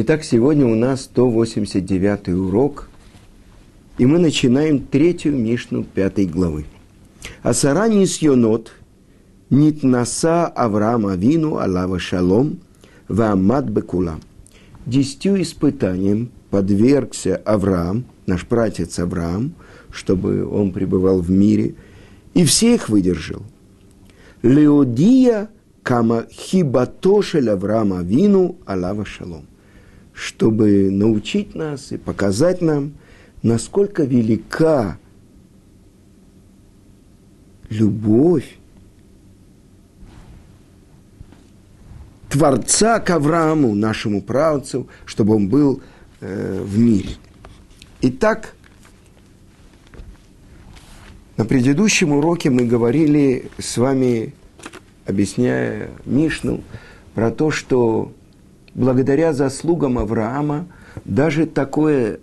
Итак, сегодня у нас 189 урок, и мы начинаем третью Мишну пятой главы. Асара нисьонот нитнаса Авраама Вину Аллава Шалом Ваамад Бекулам. Десятью испытаниям подвергся Авраам, наш братец Авраам, чтобы он пребывал в мире, и всех выдержал. Леодия кама хибатошель Авраама Вину Аллава Шалом чтобы научить нас и показать нам, насколько велика любовь Творца к Аврааму, нашему правцу, чтобы он был э, в мире. Итак, на предыдущем уроке мы говорили с вами, объясняя Мишну, про то, что благодаря заслугам Авраама даже такое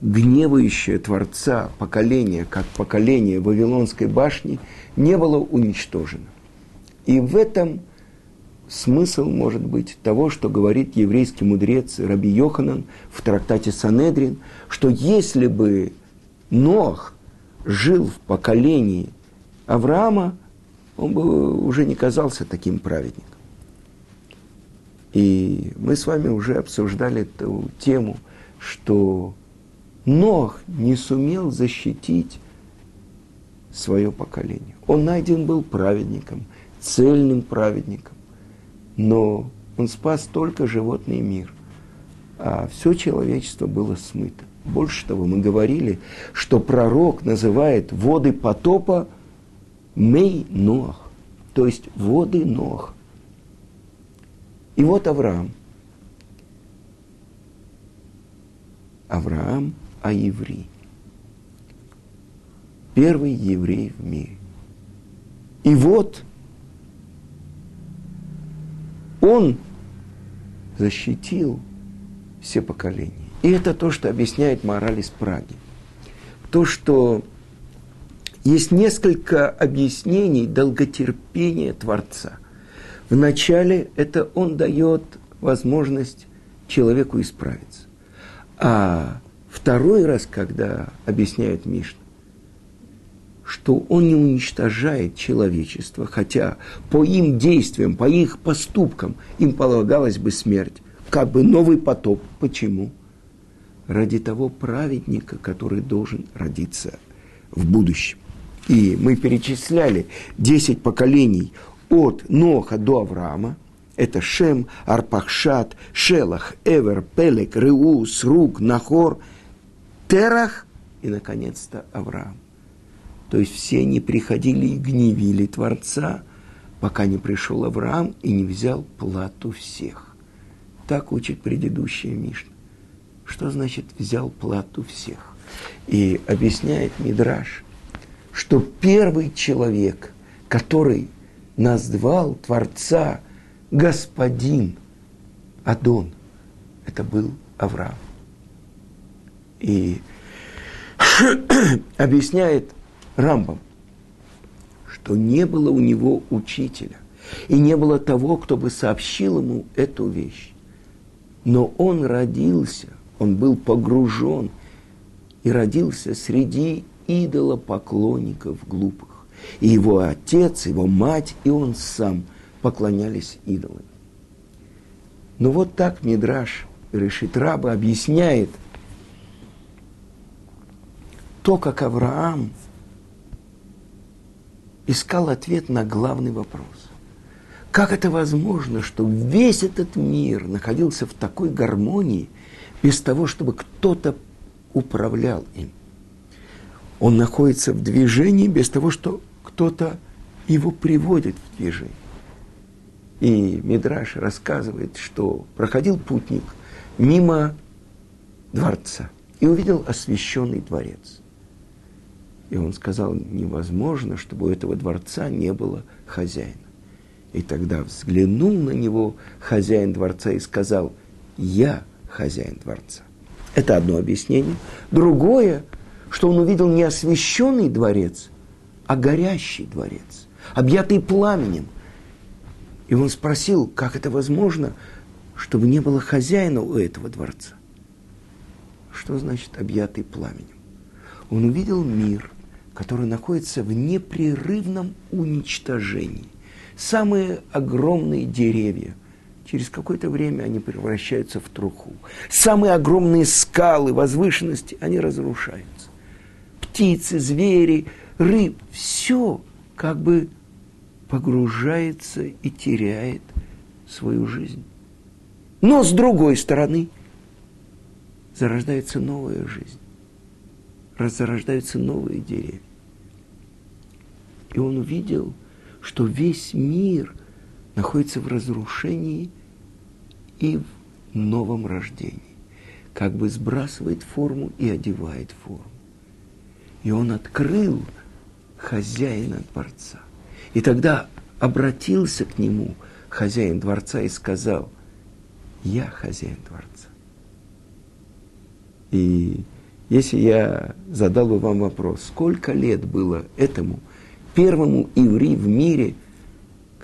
гневающее Творца поколение, как поколение Вавилонской башни, не было уничтожено. И в этом смысл, может быть, того, что говорит еврейский мудрец Раби Йоханан в трактате Санедрин, что если бы Нох жил в поколении Авраама, он бы уже не казался таким праведником. И мы с вами уже обсуждали эту тему, что Нох не сумел защитить свое поколение. Он найден был праведником, цельным праведником, но он спас только животный мир, а все человечество было смыто. Больше того, мы говорили, что пророк называет воды потопа Мей Нох, то есть воды Нох. И вот Авраам. Авраам а еврей. Первый еврей в мире. И вот он защитил все поколения. И это то, что объясняет мораль из Праги. То, что есть несколько объяснений долготерпения Творца – Вначале это он дает возможность человеку исправиться. А второй раз, когда объясняет Мишна, что он не уничтожает человечество, хотя по им действиям, по их поступкам им полагалась бы смерть, как бы новый потоп. Почему? Ради того праведника, который должен родиться в будущем. И мы перечисляли 10 поколений от Ноха до Авраама, это Шем, Арпахшат, Шелах, Эвер, Пелек, Реу, Сруг, Нахор, Терах и, наконец-то, Авраам. То есть все они приходили и гневили Творца, пока не пришел Авраам и не взял плату всех. Так учит предыдущая Мишна. Что значит взял плату всех? И объясняет Мидраш, что первый человек, который назвал Творца Господин Адон. Это был Авраам. И объясняет Рамбам, что не было у него учителя, и не было того, кто бы сообщил ему эту вещь. Но он родился, он был погружен и родился среди идолопоклонников глупых. И его отец, его мать, и он сам поклонялись идолам. Но вот так Мидраш решит раба объясняет то, как Авраам искал ответ на главный вопрос. Как это возможно, что весь этот мир находился в такой гармонии, без того, чтобы кто-то управлял им? Он находится в движении без того, что кто-то его приводит в движение. И Мидраш рассказывает, что проходил путник мимо дворца и увидел освященный дворец. И он сказал, невозможно, чтобы у этого дворца не было хозяина. И тогда взглянул на него хозяин дворца и сказал, я хозяин дворца. Это одно объяснение. Другое, что он увидел не освященный дворец, а горящий дворец, объятый пламенем. И он спросил, как это возможно, чтобы не было хозяина у этого дворца. Что значит объятый пламенем? Он увидел мир, который находится в непрерывном уничтожении. Самые огромные деревья, через какое-то время они превращаются в труху. Самые огромные скалы, возвышенности, они разрушаются. Птицы, звери, рыб, все как бы погружается и теряет свою жизнь. Но с другой стороны, зарождается новая жизнь, разрождаются новые деревья. И он увидел, что весь мир находится в разрушении и в новом рождении, как бы сбрасывает форму и одевает форму. И он открыл хозяина дворца. И тогда обратился к нему хозяин дворца и сказал, я хозяин дворца. И если я задал бы вам вопрос, сколько лет было этому первому иври в мире,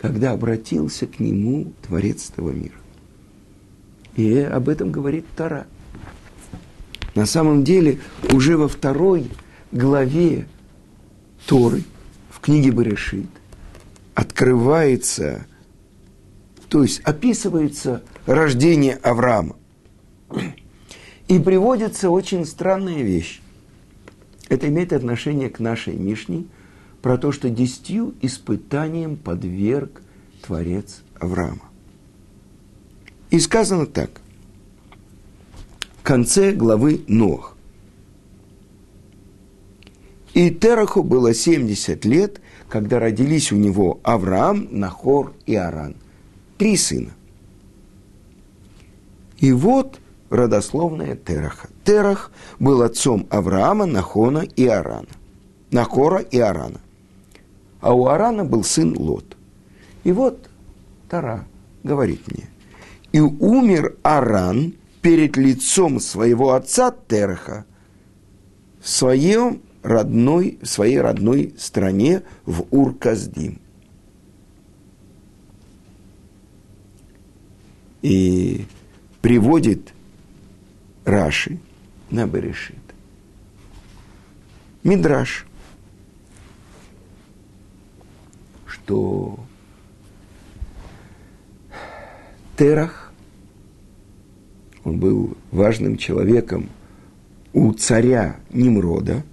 когда обратился к нему Творец этого мира? И об этом говорит Тара. На самом деле, уже во второй главе Торы, в книге Берешит, открывается, то есть описывается рождение Авраама. И приводится очень странная вещь. Это имеет отношение к нашей Мишне про то, что десятью испытаниям подверг Творец Авраама. И сказано так. В конце главы Нох. И Тераху было 70 лет, когда родились у него Авраам, Нахор и Аран. Три сына. И вот родословная Тераха. Терах был отцом Авраама, Нахона и Арана. Нахора и Арана. А у Арана был сын Лот. И вот Тара говорит мне. И умер Аран перед лицом своего отца Тераха в своем родной, в своей родной стране в Урказдим. И приводит Раши на Берешит. Мидраш, что Терах, он был важным человеком у царя Nimрода,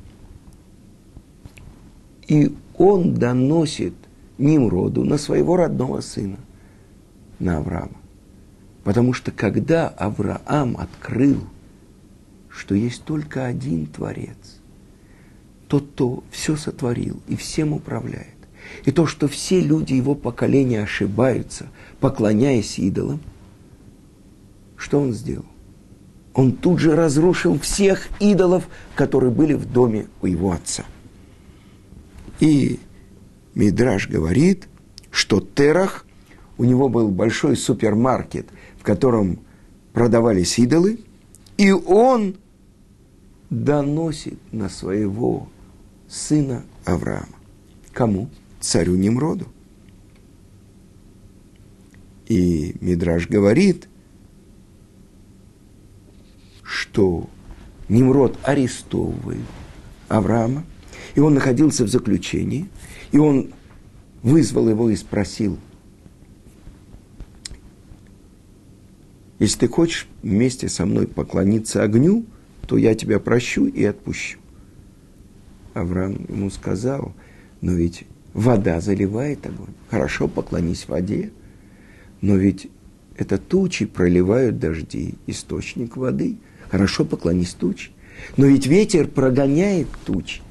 и он доносит Нимроду на своего родного сына, на Авраама. Потому что когда Авраам открыл, что есть только один Творец, тот, кто все сотворил и всем управляет, и то, что все люди его поколения ошибаются, поклоняясь идолам, что он сделал? Он тут же разрушил всех идолов, которые были в доме у его отца – и Мидраш говорит, что Терах, у него был большой супермаркет, в котором продавались идолы, и он доносит на своего сына Авраама. Кому? Царю Немроду. И Мидраш говорит, что Немрод арестовывает Авраама, и он находился в заключении, и он вызвал его и спросил, если ты хочешь вместе со мной поклониться огню, то я тебя прощу и отпущу. Авраам ему сказал, но ведь вода заливает огонь. Хорошо, поклонись воде, но ведь это тучи проливают дожди, источник воды. Хорошо, поклонись тучи. Но ведь ветер прогоняет тучи.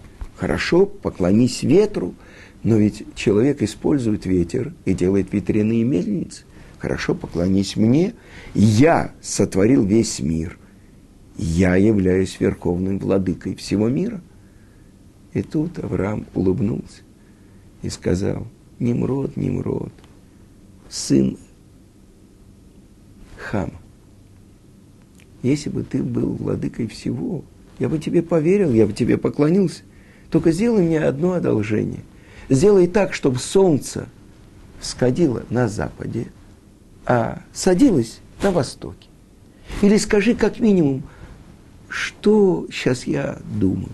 Хорошо, поклонись ветру, но ведь человек использует ветер и делает ветряные мельницы. Хорошо, поклонись мне. Я сотворил весь мир. Я являюсь верховным владыкой всего мира. И тут Авраам улыбнулся и сказал, Немрод, Немрод, сын Хама, если бы ты был владыкой всего, я бы тебе поверил, я бы тебе поклонился. Только сделай мне одно одолжение. Сделай так, чтобы солнце сходило на западе, а садилось на востоке. Или скажи как минимум, что сейчас я думаю.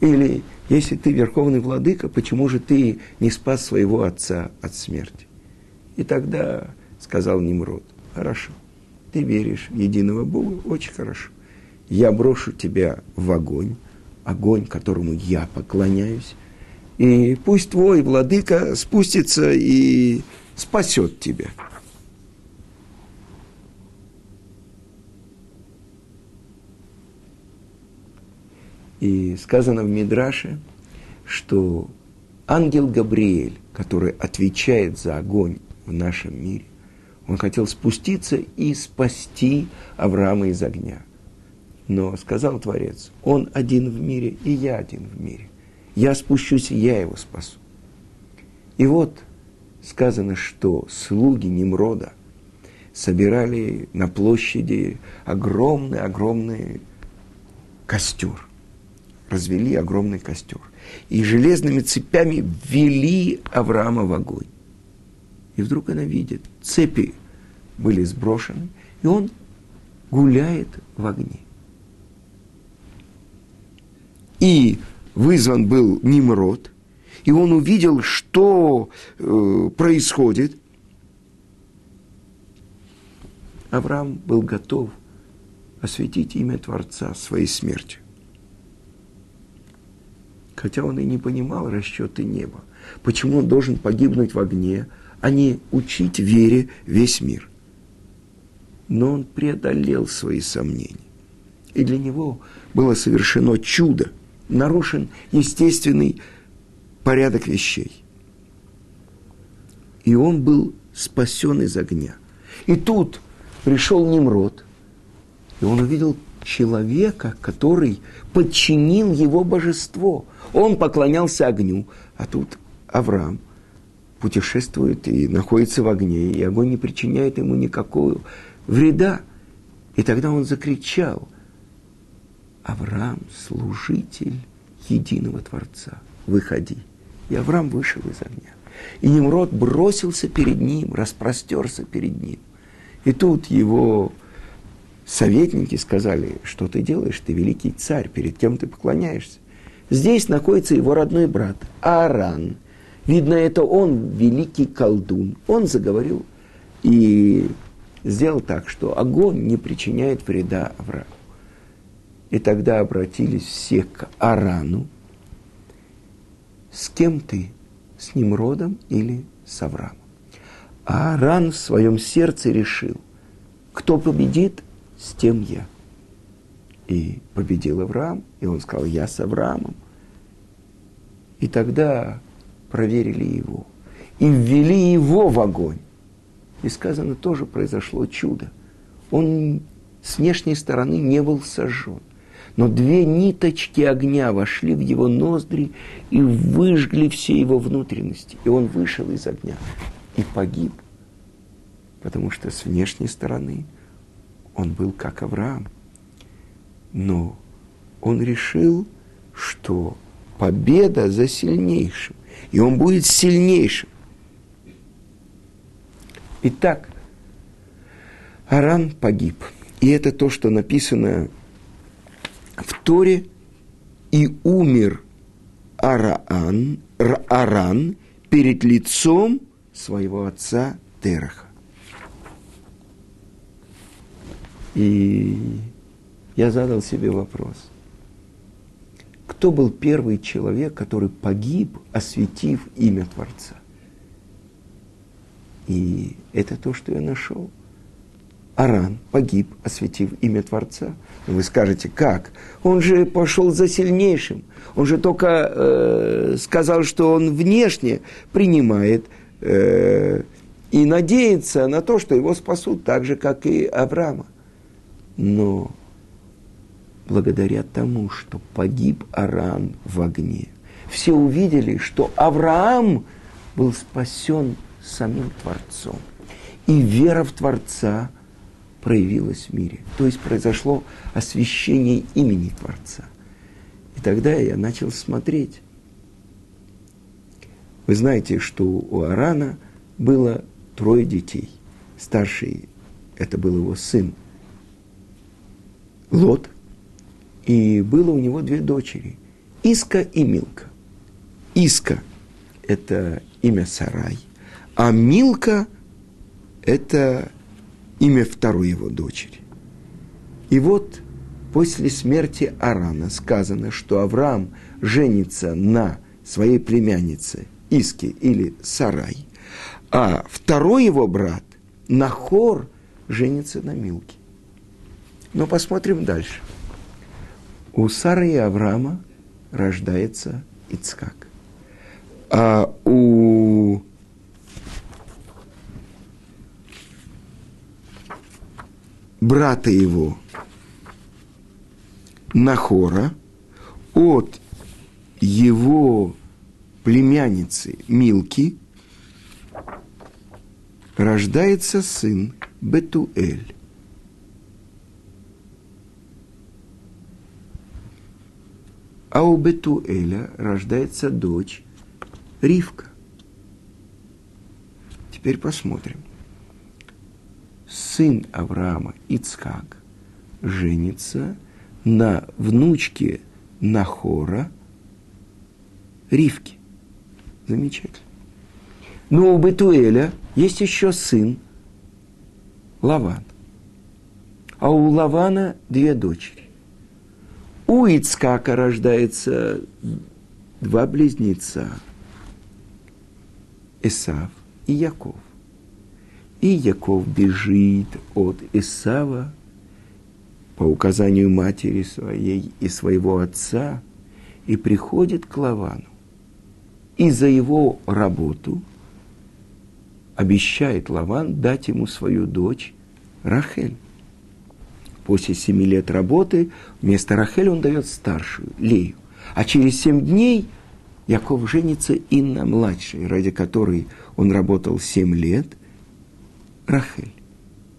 Или если ты верховный владыка, почему же ты не спас своего отца от смерти? И тогда сказал Немрод, хорошо, ты веришь в единого Бога, очень хорошо. Я брошу тебя в огонь, огонь, которому я поклоняюсь, и пусть твой владыка спустится и спасет тебя. И сказано в Мидраше, что ангел Габриэль, который отвечает за огонь в нашем мире, он хотел спуститься и спасти Авраама из огня. Но сказал Творец, он один в мире, и я один в мире. Я спущусь, и я его спасу. И вот сказано, что слуги Немрода собирали на площади огромный-огромный костер развели огромный костер. И железными цепями ввели Авраама в огонь. И вдруг она видит, цепи были сброшены, и он гуляет в огне. И вызван был Nimrod, и он увидел, что э, происходит. Авраам был готов осветить имя Творца своей смертью хотя он и не понимал расчеты неба. Почему он должен погибнуть в огне, а не учить вере весь мир? Но он преодолел свои сомнения. И для него было совершено чудо, нарушен естественный порядок вещей. И он был спасен из огня. И тут пришел Немрод, и он увидел человека, который подчинил его божество. Он поклонялся огню, а тут Авраам путешествует и находится в огне, и огонь не причиняет ему никакого вреда. И тогда он закричал, Авраам, служитель единого Творца, выходи. И Авраам вышел из огня. И Немрод бросился перед ним, распростерся перед ним. И тут его советники сказали, что ты делаешь, ты великий царь, перед кем ты поклоняешься. Здесь находится его родной брат Ааран. Видно, это он великий колдун. Он заговорил и сделал так, что огонь не причиняет вреда Аврааму. И тогда обратились все к Арану. С кем ты? С Немродом или с Авраамом? А Аран в своем сердце решил, кто победит, с тем я. И победил Авраам, и он сказал, я с Авраамом. И тогда проверили его. И ввели его в огонь. И сказано, тоже произошло чудо. Он с внешней стороны не был сожжен. Но две ниточки огня вошли в его ноздри и выжгли все его внутренности. И он вышел из огня и погиб. Потому что с внешней стороны – он был как Авраам. Но он решил, что победа за сильнейшим, и он будет сильнейшим. Итак, Аран погиб. И это то, что написано в Торе. И умер Араан, Аран перед лицом своего отца Тераха. И я задал себе вопрос. Кто был первый человек, который погиб, осветив имя Творца? И это то, что я нашел. Аран погиб, осветив имя Творца. Вы скажете, как? Он же пошел за сильнейшим. Он же только э, сказал, что он внешне принимает э, и надеется на то, что его спасут, так же, как и Авраама. Но благодаря тому, что погиб Аран в огне, все увидели, что Авраам был спасен самим Творцом. И вера в Творца проявилась в мире. То есть произошло освящение имени Творца. И тогда я начал смотреть. Вы знаете, что у Арана было трое детей. Старший это был его сын Лот, и было у него две дочери, Иска и Милка. Иска – это имя Сарай, а Милка – это имя второй его дочери. И вот после смерти Арана сказано, что Авраам женится на своей племяннице Иске или Сарай, а второй его брат Нахор женится на Милке. Но посмотрим дальше. У Сары и Авраама рождается Ицкак. А у брата его Нахора от его племянницы Милки рождается сын Бетуэль. А у Бетуэля рождается дочь Ривка. Теперь посмотрим. Сын Авраама Ицхак женится на внучке Нахора Ривки. Замечательно. Но у Бетуэля есть еще сын Лаван. А у Лавана две дочери. У Ицкака рождается два близнеца. Исав и Яков. И Яков бежит от Исава по указанию матери своей и своего отца и приходит к Лавану. И за его работу обещает Лаван дать ему свою дочь Рахель. После семи лет работы вместо Рахель он дает старшую, Лею. А через семь дней Яков женится и на младшей, ради которой он работал семь лет, Рахель.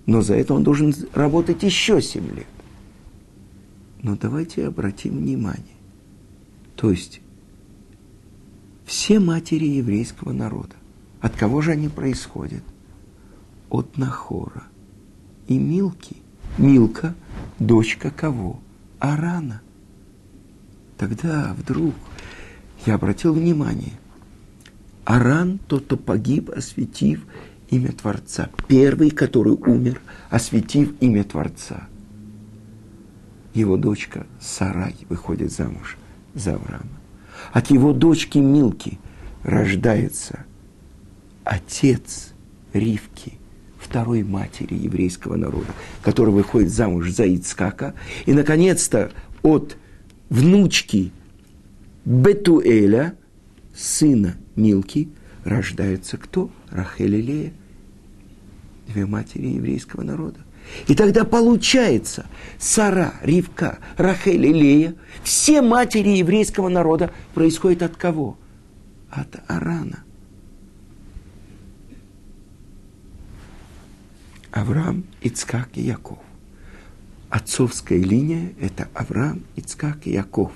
Но за это он должен работать еще семь лет. Но давайте обратим внимание. То есть все матери еврейского народа, от кого же они происходят? От Нахора и Милки. Милка – дочка кого? Арана. Тогда вдруг я обратил внимание. Аран – тот, кто погиб, осветив имя Творца. Первый, который умер, осветив имя Творца. Его дочка Сарай выходит замуж за Авраама. От его дочки Милки рождается отец Ривки, второй матери еврейского народа, который выходит замуж за Ицкака. И, наконец-то, от внучки Бетуэля, сына Милки, рождается кто? Рахель и Лея, две матери еврейского народа. И тогда получается, Сара, Ривка, Рахель и Лея, все матери еврейского народа происходят от кого? От Арана. Авраам, Ицкак и Яков. Отцовская линия – это Авраам, Ицкак и Яков.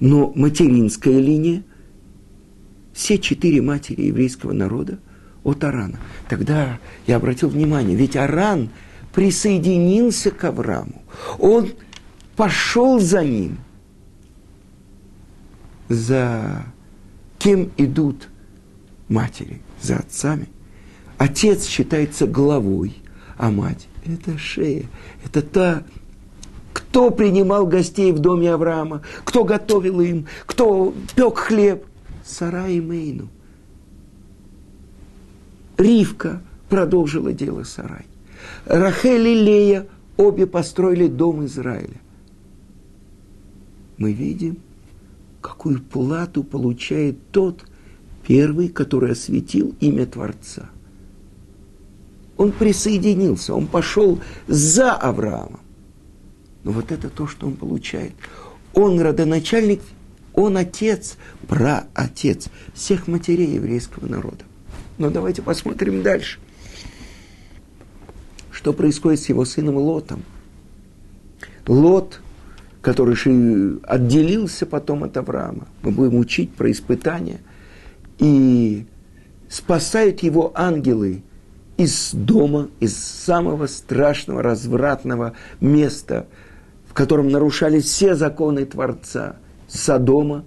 Но материнская линия – все четыре матери еврейского народа от Арана. Тогда я обратил внимание, ведь Аран присоединился к Аврааму. Он пошел за ним. За кем идут матери? За отцами. Отец считается главой, а мать – это шея. Это та, кто принимал гостей в доме Авраама, кто готовил им, кто пек хлеб. Сара и Мейну. Ривка продолжила дело Сарай. Рахель и Лея обе построили дом Израиля. Мы видим, какую плату получает тот первый, который осветил имя Творца. Он присоединился, он пошел за Авраамом. Но вот это то, что он получает. Он родоначальник, он отец, праотец всех матерей еврейского народа. Но давайте посмотрим дальше. Что происходит с его сыном Лотом? Лот, который отделился потом от Авраама. Мы будем учить про испытания. И спасают его ангелы из дома, из самого страшного, развратного места, в котором нарушались все законы Творца, Содома,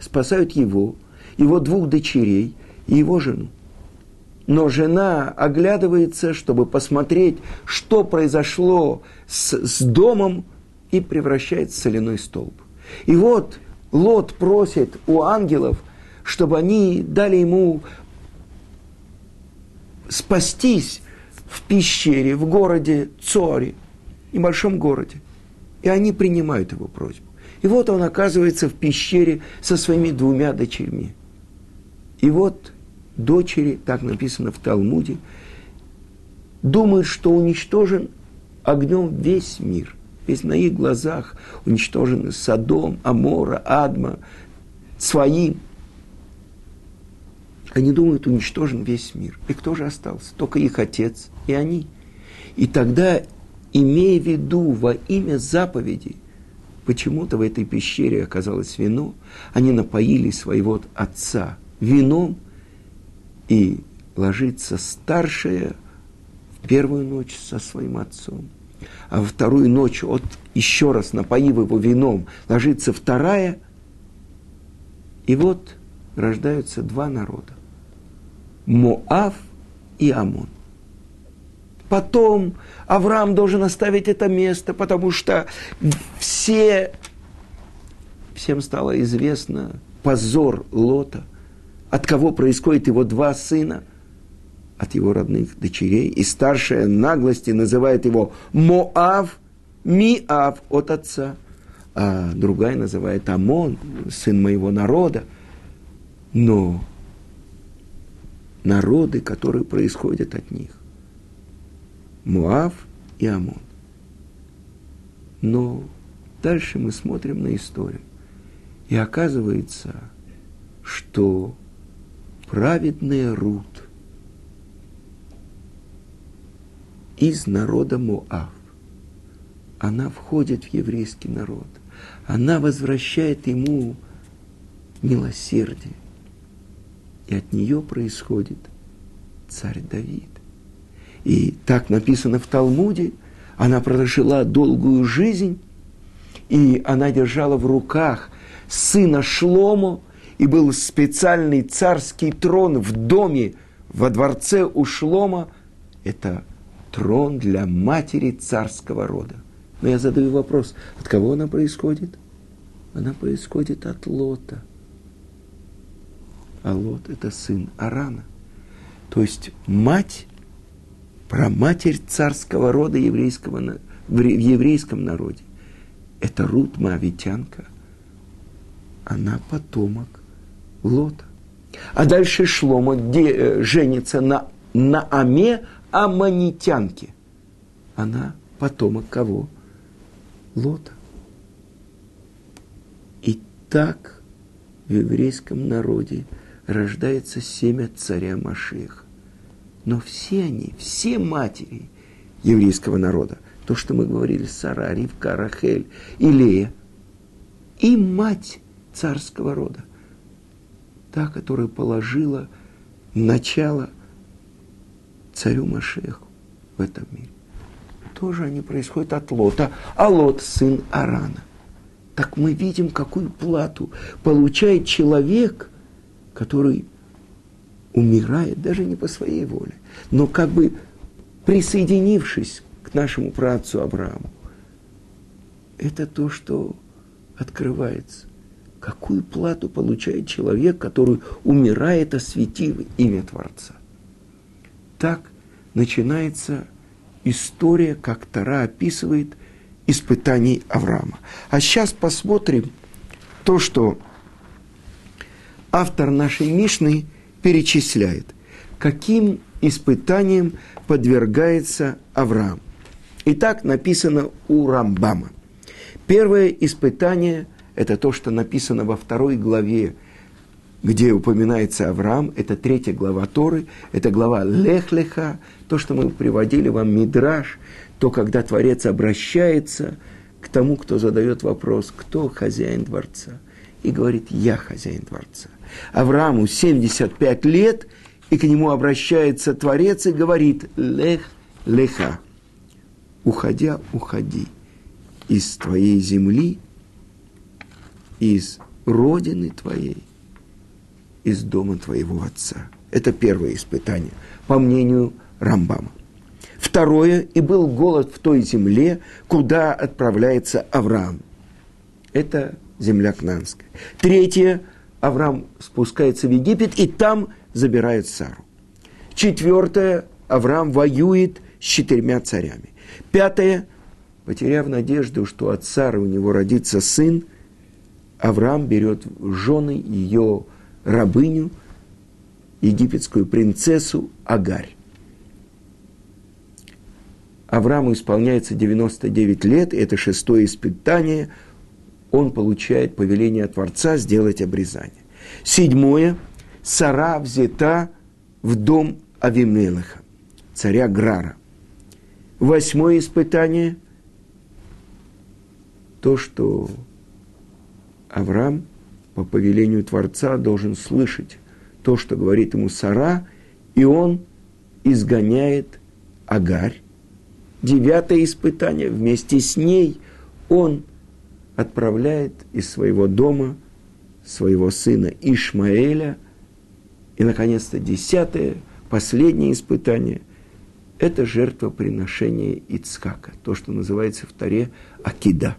спасают его, его двух дочерей и его жену. Но жена оглядывается, чтобы посмотреть, что произошло с, с домом, и превращается в соляной столб. И вот Лот просит у ангелов, чтобы они дали ему спастись в пещере, в городе Цори, небольшом городе. И они принимают его просьбу. И вот он оказывается в пещере со своими двумя дочерьми. И вот дочери, так написано в Талмуде, думают, что уничтожен огнем весь мир. Весь на их глазах уничтожены Содом, Амора, Адма, своим. Они думают, уничтожен весь мир. И кто же остался? Только их отец и они. И тогда, имея в виду во имя заповеди, почему-то в этой пещере оказалось вино, они напоили своего отца вином, и ложится старшая в первую ночь со своим отцом, а во вторую ночь, от, еще раз напоив его вином, ложится вторая, и вот рождаются два народа. Моав и Амон. Потом Авраам должен оставить это место, потому что все, всем стало известно позор Лота – от кого происходит его два сына? От его родных дочерей. И старшая наглости называет его Моав, Миав от отца. А другая называет Амон, сын моего народа. Но народы, которые происходят от них. Муав и Амон. Но дальше мы смотрим на историю. И оказывается, что праведная Рут из народа Моав. Она входит в еврейский народ. Она возвращает ему милосердие. И от нее происходит царь Давид. И так написано в Талмуде, она прожила долгую жизнь, и она держала в руках сына Шлому – и был специальный царский трон в доме, во дворце у Шлома. Это трон для матери царского рода. Но я задаю вопрос, от кого она происходит? Она происходит от Лота. А Лот – это сын Арана. То есть мать, про матерь царского рода еврейского, в еврейском народе. Это Рут Моавитянка. Она потомок Лота. А дальше Шлома где, э, женится на, на Аме Аманитянке. Она потомок кого? Лота. И так в еврейском народе рождается семя царя Машеха. Но все они, все матери еврейского народа, то, что мы говорили, Сара, Ривка, Рахель, Илея, и мать царского рода – та, которая положила начало царю Машеху в этом мире. Тоже они происходят от Лота, а Лот – сын Арана. Так мы видим, какую плату получает человек, который умирает даже не по своей воле, но как бы присоединившись к нашему праотцу Аврааму. Это то, что открывается какую плату получает человек, который умирает, осветив имя Творца. Так начинается история, как Тара описывает испытаний Авраама. А сейчас посмотрим то, что автор нашей Мишны перечисляет, каким испытанием подвергается Авраам. Итак, написано у Рамбама. Первое испытание – это то, что написано во второй главе, где упоминается Авраам, это третья глава Торы, это глава Лехлеха, то, что мы приводили вам Мидраш, то, когда Творец обращается к тому, кто задает вопрос, кто хозяин дворца, и говорит, я хозяин дворца. Аврааму 75 лет, и к нему обращается Творец и говорит «Лех, леха» уходя, уходи из твоей земли, из родины твоей, из дома твоего отца. Это первое испытание, по мнению Рамбама. Второе, и был голод в той земле, куда отправляется Авраам. Это земля Кнанская. Третье, Авраам спускается в Египет, и там забирает Сару. Четвертое, Авраам воюет с четырьмя царями. Пятое, потеряв надежду, что от Сары у него родится сын, Авраам берет в жены ее рабыню, египетскую принцессу Агарь. Аврааму исполняется 99 лет, это шестое испытание, он получает повеление Творца сделать обрезание. Седьмое, Сара взята в дом Авимелаха, царя Грара. Восьмое испытание – то, что Авраам по повелению Творца должен слышать то, что говорит ему Сара, и он изгоняет Агарь. Девятое испытание, вместе с ней он отправляет из своего дома своего сына Ишмаэля. И, наконец-то, десятое, последнее испытание – это жертвоприношение Ицкака, то, что называется в Таре Акида.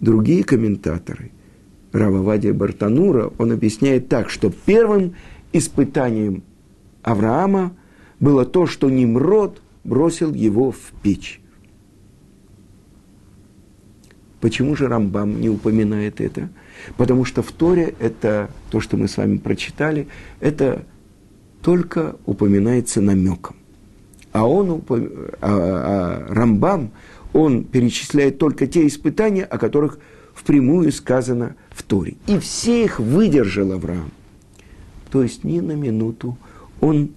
Другие комментаторы, Рававадия Бартанура, он объясняет так, что первым испытанием Авраама было то, что Nimrod бросил его в печь. Почему же Рамбам не упоминает это? Потому что в Торе это, то, что мы с вами прочитали, это только упоминается намеком. А он, а, а Рамбам, он перечисляет только те испытания, о которых впрямую сказано в Торе. И все их выдержал Авраам. То есть ни на минуту он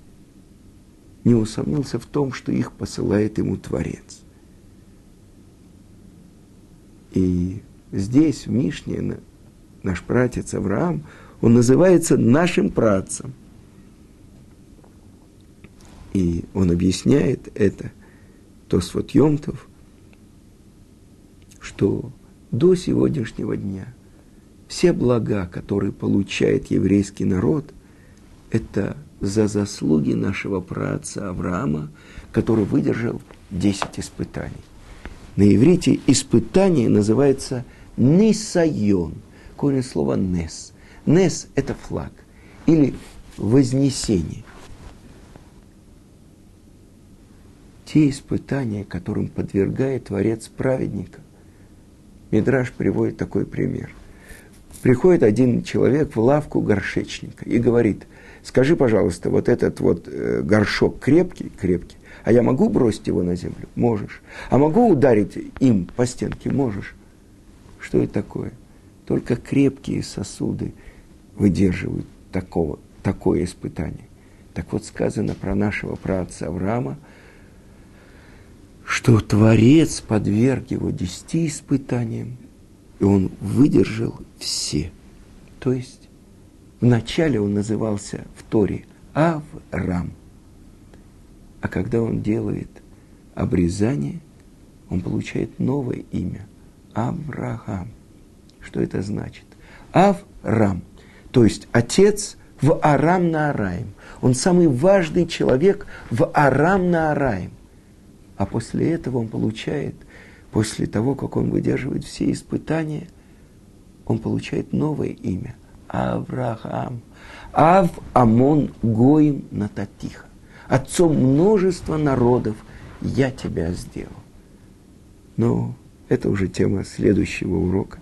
не усомнился в том, что их посылает ему Творец. И здесь, в Мишне, наш пратец Авраам, он называется нашим працем. И он объясняет это, Тосфот Йомтов, что до сегодняшнего дня все блага, которые получает еврейский народ, это за заслуги нашего праца Авраама, который выдержал 10 испытаний. На иврите испытание называется нисайон – корень слова «нес». «Нес» – это флаг или вознесение. Те испытания, которым подвергает Творец праведника. Мидраш приводит такой пример. Приходит один человек в лавку горшечника и говорит, скажи, пожалуйста, вот этот вот э, горшок крепкий, крепкий, а я могу бросить его на землю? Можешь. А могу ударить им по стенке? Можешь. Что это такое? Только крепкие сосуды выдерживают такого, такое испытание. Так вот сказано про нашего праотца Авраама, что Творец подверг его десяти испытаниям, и он выдержал все. То есть вначале он назывался в Торе Авраам, а когда он делает обрезание, он получает новое имя – Авраам. Что это значит? Аврам, то есть отец в Арам на Араим. Он самый важный человек в Арам на Араим. А после этого он получает, после того, как он выдерживает все испытания, он получает новое имя – Авраам. Ав Амон Гоим Нататиха. Отцом множества народов я тебя сделал. Но это уже тема следующего урока.